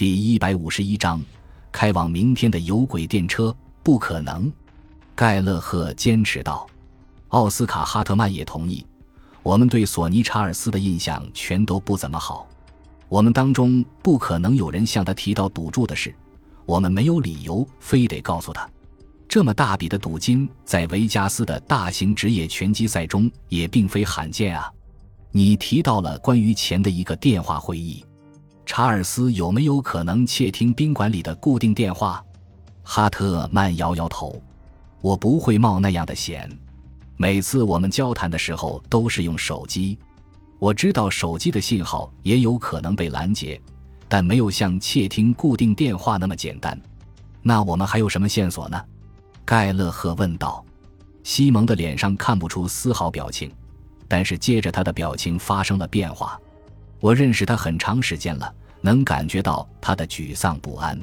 第一百五十一章，开往明天的有轨电车不可能。盖勒赫坚持道。奥斯卡·哈特曼也同意。我们对索尼·查尔斯的印象全都不怎么好。我们当中不可能有人向他提到赌注的事。我们没有理由非得告诉他。这么大笔的赌金，在维加斯的大型职业拳击赛中也并非罕见啊。你提到了关于钱的一个电话会议。查尔斯有没有可能窃听宾馆里的固定电话？哈特曼摇摇头，我不会冒那样的险。每次我们交谈的时候都是用手机，我知道手机的信号也有可能被拦截，但没有像窃听固定电话那么简单。那我们还有什么线索呢？盖勒赫问道。西蒙的脸上看不出丝毫表情，但是接着他的表情发生了变化。我认识他很长时间了。能感觉到他的沮丧不安。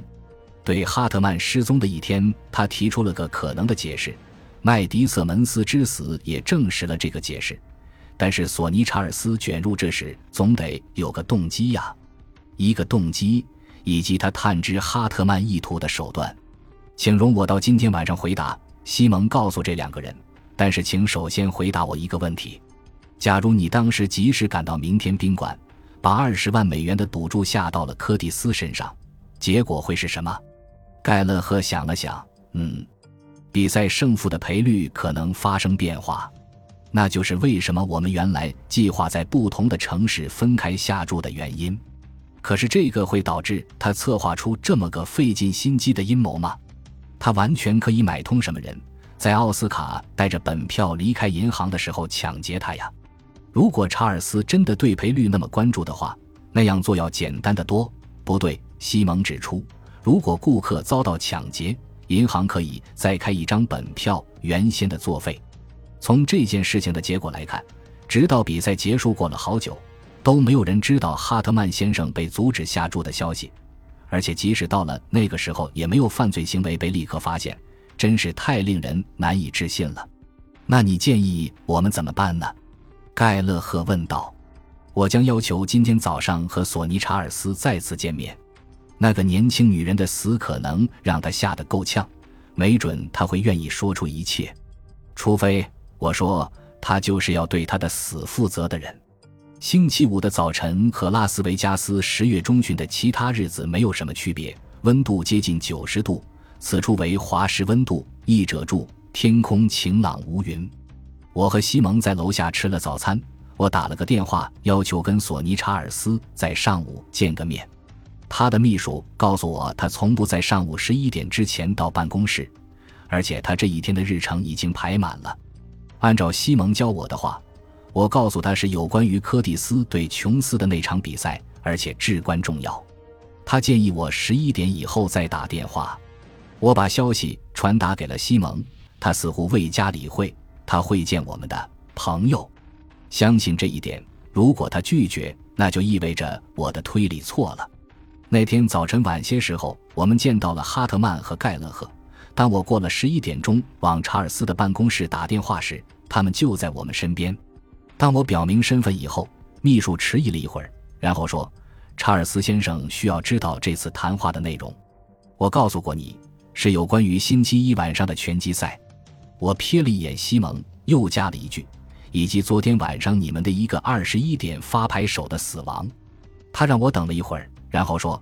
对哈特曼失踪的一天，他提出了个可能的解释。麦迪瑟门斯之死也证实了这个解释。但是索尼查尔斯卷入这事，总得有个动机呀，一个动机以及他探知哈特曼意图的手段。请容我到今天晚上回答。西蒙告诉这两个人。但是请首先回答我一个问题：假如你当时及时赶到明天宾馆。把二十万美元的赌注下到了柯蒂斯身上，结果会是什么？盖勒赫想了想，嗯，比赛胜负的赔率可能发生变化，那就是为什么我们原来计划在不同的城市分开下注的原因。可是这个会导致他策划出这么个费尽心机的阴谋吗？他完全可以买通什么人，在奥斯卡带着本票离开银行的时候抢劫他呀。如果查尔斯真的对赔率那么关注的话，那样做要简单的多。不对，西蒙指出，如果顾客遭到抢劫，银行可以再开一张本票，原先的作废。从这件事情的结果来看，直到比赛结束过了好久，都没有人知道哈特曼先生被阻止下注的消息，而且即使到了那个时候，也没有犯罪行为被立刻发现，真是太令人难以置信了。那你建议我们怎么办呢？盖勒赫问道：“我将要求今天早上和索尼查尔斯再次见面。那个年轻女人的死可能让他吓得够呛，没准他会愿意说出一切。除非我说他就是要对他的死负责的人。星期五的早晨和拉斯维加斯十月中旬的其他日子没有什么区别，温度接近九十度。此处为华氏温度。译者注：天空晴朗无云。”我和西蒙在楼下吃了早餐。我打了个电话，要求跟索尼查尔斯在上午见个面。他的秘书告诉我，他从不在上午十一点之前到办公室，而且他这一天的日程已经排满了。按照西蒙教我的话，我告诉他是有关于柯蒂斯对琼斯的那场比赛，而且至关重要。他建议我十一点以后再打电话。我把消息传达给了西蒙，他似乎未加理会。他会见我们的朋友，相信这一点。如果他拒绝，那就意味着我的推理错了。那天早晨晚些时候，我们见到了哈特曼和盖勒赫。当我过了十一点钟往查尔斯的办公室打电话时，他们就在我们身边。当我表明身份以后，秘书迟疑了一会儿，然后说：“查尔斯先生需要知道这次谈话的内容。我告诉过你，是有关于星期一晚上的拳击赛。”我瞥了一眼西蒙，又加了一句：“以及昨天晚上你们的一个二十一点发牌手的死亡。”他让我等了一会儿，然后说：“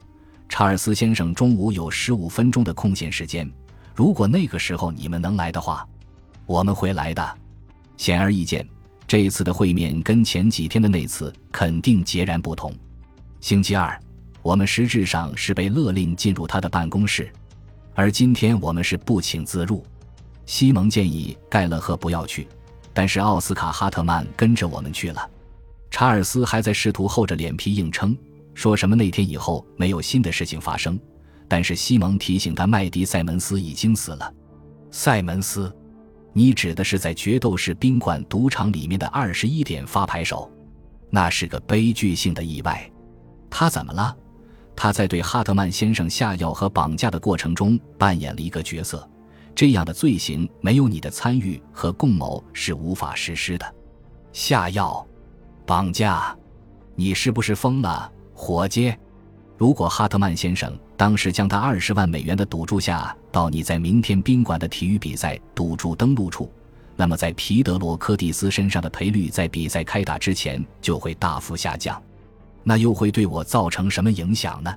查尔斯先生中午有十五分钟的空闲时间，如果那个时候你们能来的话，我们会来的。”显而易见，这次的会面跟前几天的那次肯定截然不同。星期二，我们实质上是被勒令进入他的办公室，而今天我们是不请自入。西蒙建议盖勒赫不要去，但是奥斯卡·哈特曼跟着我们去了。查尔斯还在试图厚着脸皮硬撑，说什么那天以后没有新的事情发生。但是西蒙提醒他，麦迪·塞门斯已经死了。塞门斯，你指的是在决斗士宾馆赌场里面的二十一点发牌手？那是个悲剧性的意外。他怎么了？他在对哈特曼先生下药和绑架的过程中扮演了一个角色。这样的罪行没有你的参与和共谋是无法实施的。下药、绑架，你是不是疯了，伙计？如果哈特曼先生当时将他二十万美元的赌注下到你在明天宾馆的体育比赛赌注登录处，那么在皮德罗·柯蒂斯身上的赔率在比赛开打之前就会大幅下降。那又会对我造成什么影响呢？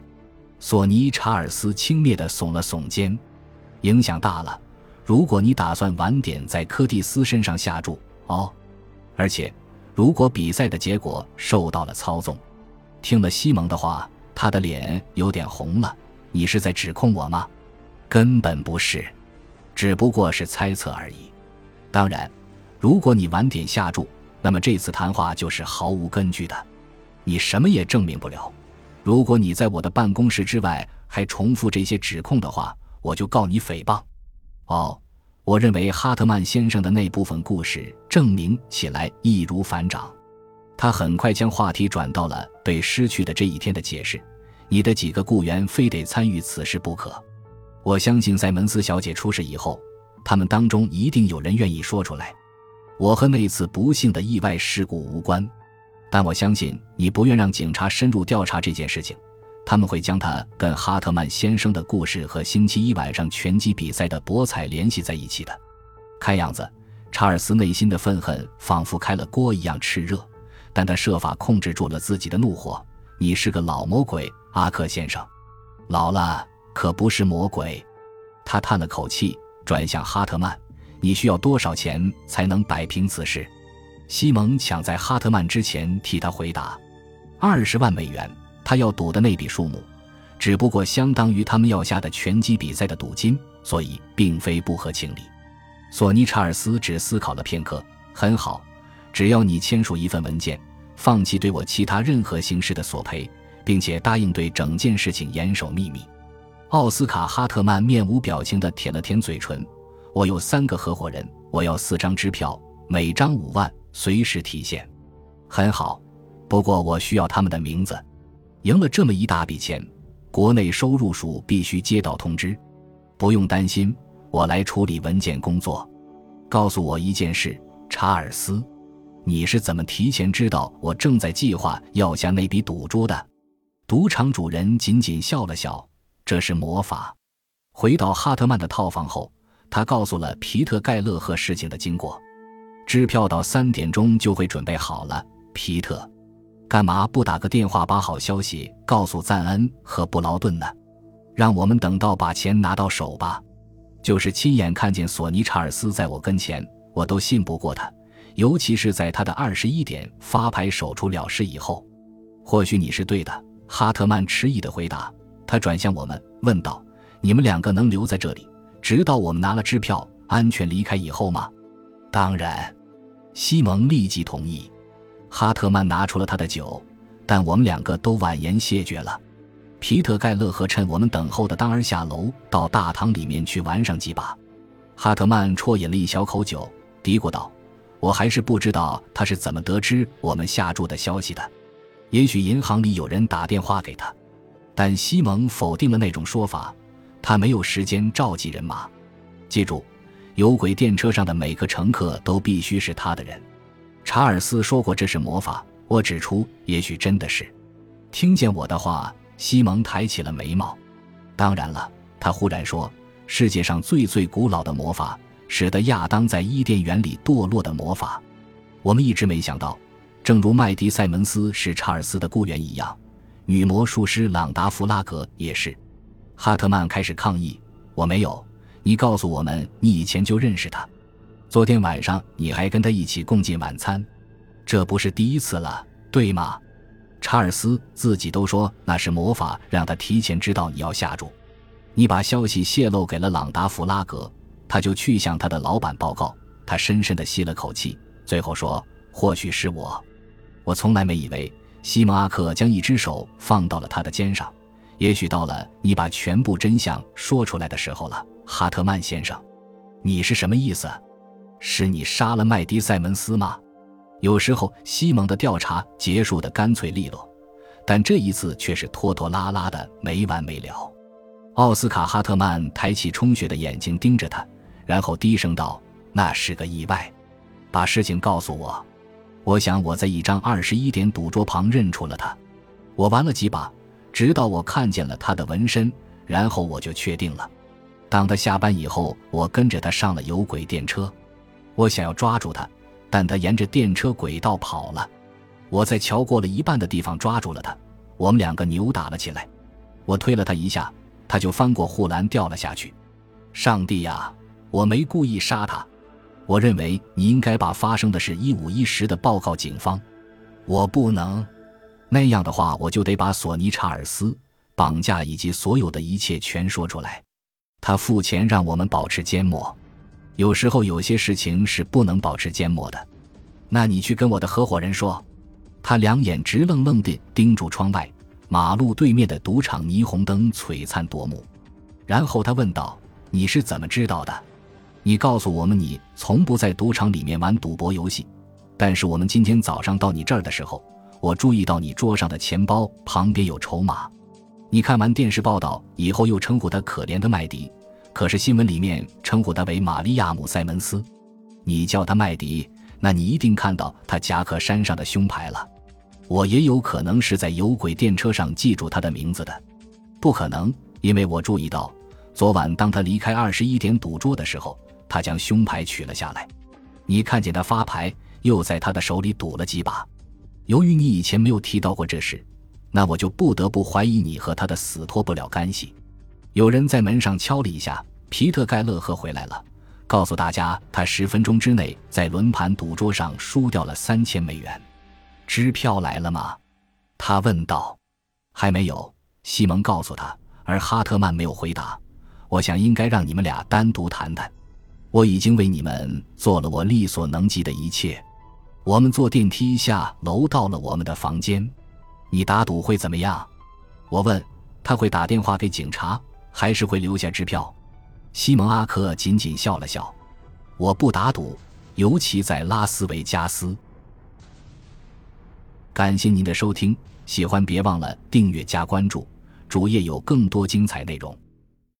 索尼·查尔斯轻蔑地耸了耸肩。影响大了。如果你打算晚点在柯蒂斯身上下注，哦，而且，如果比赛的结果受到了操纵，听了西蒙的话，他的脸有点红了。你是在指控我吗？根本不是，只不过是猜测而已。当然，如果你晚点下注，那么这次谈话就是毫无根据的，你什么也证明不了。如果你在我的办公室之外还重复这些指控的话，我就告你诽谤。哦，我认为哈特曼先生的那部分故事证明起来易如反掌。他很快将话题转到了对失去的这一天的解释。你的几个雇员非得参与此事不可。我相信塞门斯小姐出事以后，他们当中一定有人愿意说出来。我和那次不幸的意外事故无关，但我相信你不愿让警察深入调查这件事情。他们会将他跟哈特曼先生的故事和星期一晚上拳击比赛的博彩联系在一起的。看样子，查尔斯内心的愤恨仿佛开了锅一样炽热，但他设法控制住了自己的怒火。你是个老魔鬼，阿克先生，老了可不是魔鬼。他叹了口气，转向哈特曼：“你需要多少钱才能摆平此事？”西蒙抢在哈特曼之前替他回答：“二十万美元。”他要赌的那笔数目，只不过相当于他们要下的拳击比赛的赌金，所以并非不合情理。索尼·查尔斯只思考了片刻，很好，只要你签署一份文件，放弃对我其他任何形式的索赔，并且答应对整件事情严守秘密。奥斯卡·哈特曼面无表情地舔了舔嘴唇。我有三个合伙人，我要四张支票，每张五万，随时提现。很好，不过我需要他们的名字。赢了这么一大笔钱，国内收入署必须接到通知。不用担心，我来处理文件工作。告诉我一件事，查尔斯，你是怎么提前知道我正在计划要下那笔赌注的？赌场主人仅仅笑了笑。这是魔法。回到哈特曼的套房后，他告诉了皮特盖勒赫事情的经过。支票到三点钟就会准备好了，皮特。干嘛不打个电话把好消息告诉赞恩和布劳顿呢？让我们等到把钱拿到手吧。就是亲眼看见索尼·查尔斯在我跟前，我都信不过他。尤其是在他的二十一点发牌手出了事以后。或许你是对的，哈特曼迟疑的回答。他转向我们问道：“你们两个能留在这里，直到我们拿了支票安全离开以后吗？”当然，西蒙立即同意。哈特曼拿出了他的酒，但我们两个都婉言谢绝了。皮特盖勒和趁我们等候的当儿下楼到大堂里面去玩上几把。哈特曼啜饮了一小口酒，嘀咕道：“我还是不知道他是怎么得知我们下注的消息的。也许银行里有人打电话给他，但西蒙否定了那种说法。他没有时间召集人马。记住，有轨电车上的每个乘客都必须是他的人。”查尔斯说过这是魔法，我指出也许真的是。听见我的话，西蒙抬起了眉毛。当然了，他忽然说：“世界上最最古老的魔法，使得亚当在伊甸园里堕落的魔法。”我们一直没想到，正如麦迪·塞门斯是查尔斯的雇员一样，女魔术师朗达·弗拉格也是。哈特曼开始抗议：“我没有，你告诉我们你以前就认识他。”昨天晚上你还跟他一起共进晚餐，这不是第一次了，对吗？查尔斯自己都说那是魔法让他提前知道你要下注。你把消息泄露给了朗达·弗拉格，他就去向他的老板报告。他深深地吸了口气，最后说：“或许是我，我从来没以为。”西蒙阿克将一只手放到了他的肩上。也许到了你把全部真相说出来的时候了，哈特曼先生，你是什么意思？是你杀了麦迪·塞门斯吗？有时候西蒙的调查结束的干脆利落，但这一次却是拖拖拉拉的没完没了。奥斯卡·哈特曼抬起充血的眼睛盯着他，然后低声道：“那是个意外。把事情告诉我。我想我在一张二十一点赌桌旁认出了他。我玩了几把，直到我看见了他的纹身，然后我就确定了。当他下班以后，我跟着他上了有轨电车。我想要抓住他，但他沿着电车轨道跑了。我在桥过了一半的地方抓住了他，我们两个扭打了起来。我推了他一下，他就翻过护栏掉了下去。上帝呀！我没故意杀他。我认为你应该把发生的事一五一十的报告警方。我不能，那样的话我就得把索尼查尔斯绑架以及所有的一切全说出来。他付钱让我们保持缄默，有时候有些事情是不能保持缄默的。那你去跟我的合伙人说。他两眼直愣愣地盯住窗外，马路对面的赌场霓虹灯璀璨夺目。然后他问道：“你是怎么知道的？你告诉我们你从不在赌场里面玩赌博游戏，但是我们今天早上到你这儿的时候，我注意到你桌上的钱包旁边有筹码。你看完电视报道以后又称呼他可怜的麦迪，可是新闻里面称呼他为玛利亚姆·塞门斯。你叫他麦迪。”那你一定看到他夹克衫上的胸牌了。我也有可能是在有轨电车上记住他的名字的。不可能，因为我注意到，昨晚当他离开二十一点赌桌的时候，他将胸牌取了下来。你看见他发牌，又在他的手里赌了几把。由于你以前没有提到过这事，那我就不得不怀疑你和他的死脱不了干系。有人在门上敲了一下，皮特盖勒赫回来了。告诉大家，他十分钟之内在轮盘赌桌上输掉了三千美元。支票来了吗？他问道。还没有，西蒙告诉他。而哈特曼没有回答。我想应该让你们俩单独谈谈。我已经为你们做了我力所能及的一切。我们坐电梯下楼到了我们的房间。你打赌会怎么样？我问。他会打电话给警察，还是会留下支票？西蒙阿克仅仅笑了笑，我不打赌，尤其在拉斯维加斯。感谢您的收听，喜欢别忘了订阅加关注，主页有更多精彩内容。